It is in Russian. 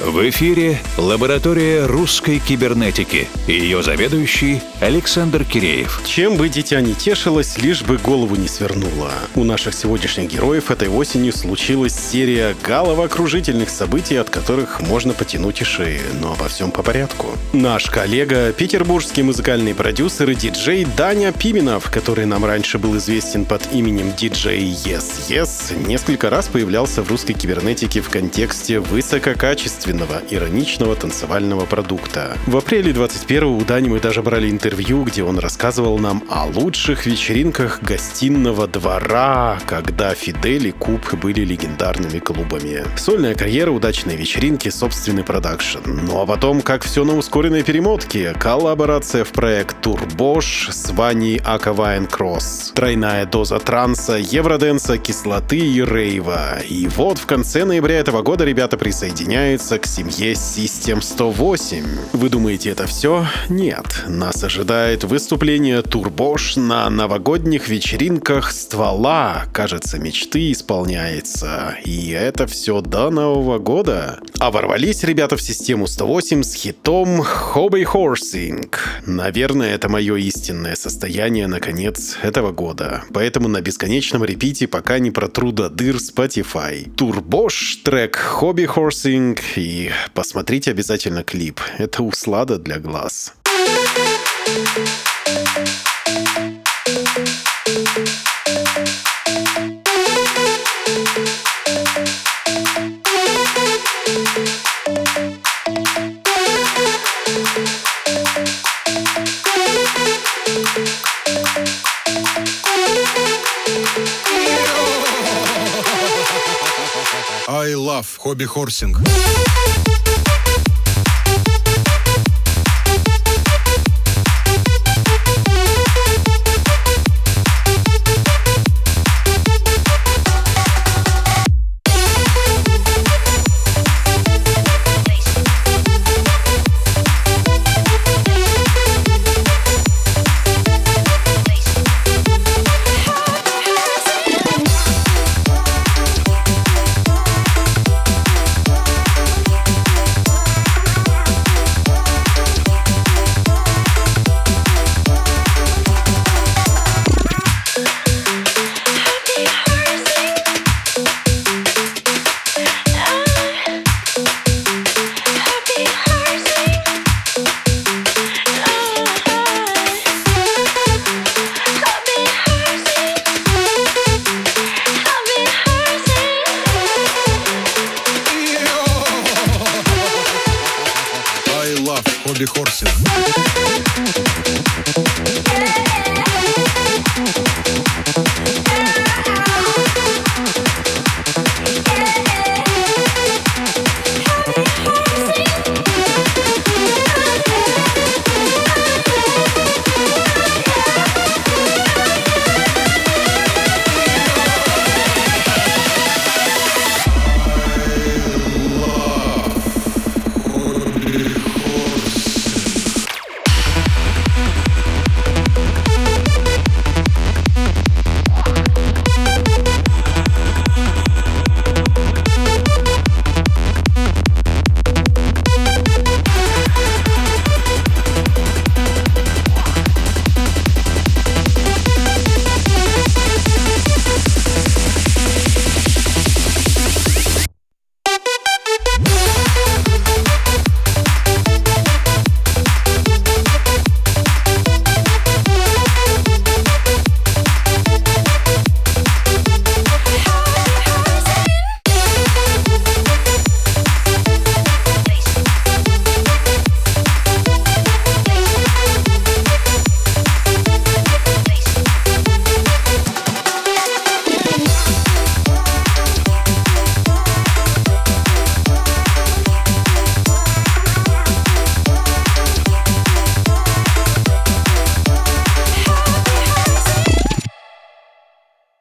В эфире лаборатория русской кибернетики ее заведующий Александр Киреев. Чем бы дитя не тешилось, лишь бы голову не свернуло. У наших сегодняшних героев этой осенью случилась серия головокружительных событий, от которых можно потянуть и шеи, но обо всем по порядку. Наш коллега, петербургский музыкальный продюсер и диджей Даня Пименов, который нам раньше был известен под именем диджей Yes Yes, несколько раз появлялся в русской кибернетике в контексте высококачественного качественного, ироничного танцевального продукта. В апреле 21-го у Дани мы даже брали интервью, где он рассказывал нам о лучших вечеринках гостиного двора, когда Фидель и Куб были легендарными клубами. Сольная карьера, удачные вечеринки, собственный продакшн. Ну а потом, как все на ускоренной перемотке, коллаборация в проект Турбош с Ваней Акавайн Кросс, тройная доза транса, евроденса, кислоты и рейва. И вот в конце ноября этого года ребята присоединяются к семье System 108. Вы думаете, это все? Нет. Нас ожидает выступление Турбош на новогодних вечеринках ствола. Кажется, мечты исполняется. И это все до Нового года. А ворвались ребята в систему 108 с хитом Hobby Horsing. Наверное, это мое истинное состояние на конец этого года. Поэтому на бесконечном репите пока не протру до дыр Spotify. Турбош, трек Hobby Horsing и посмотрите обязательно клип. Это услада для глаз. I love hobby horsing. Брэдли Хорсина.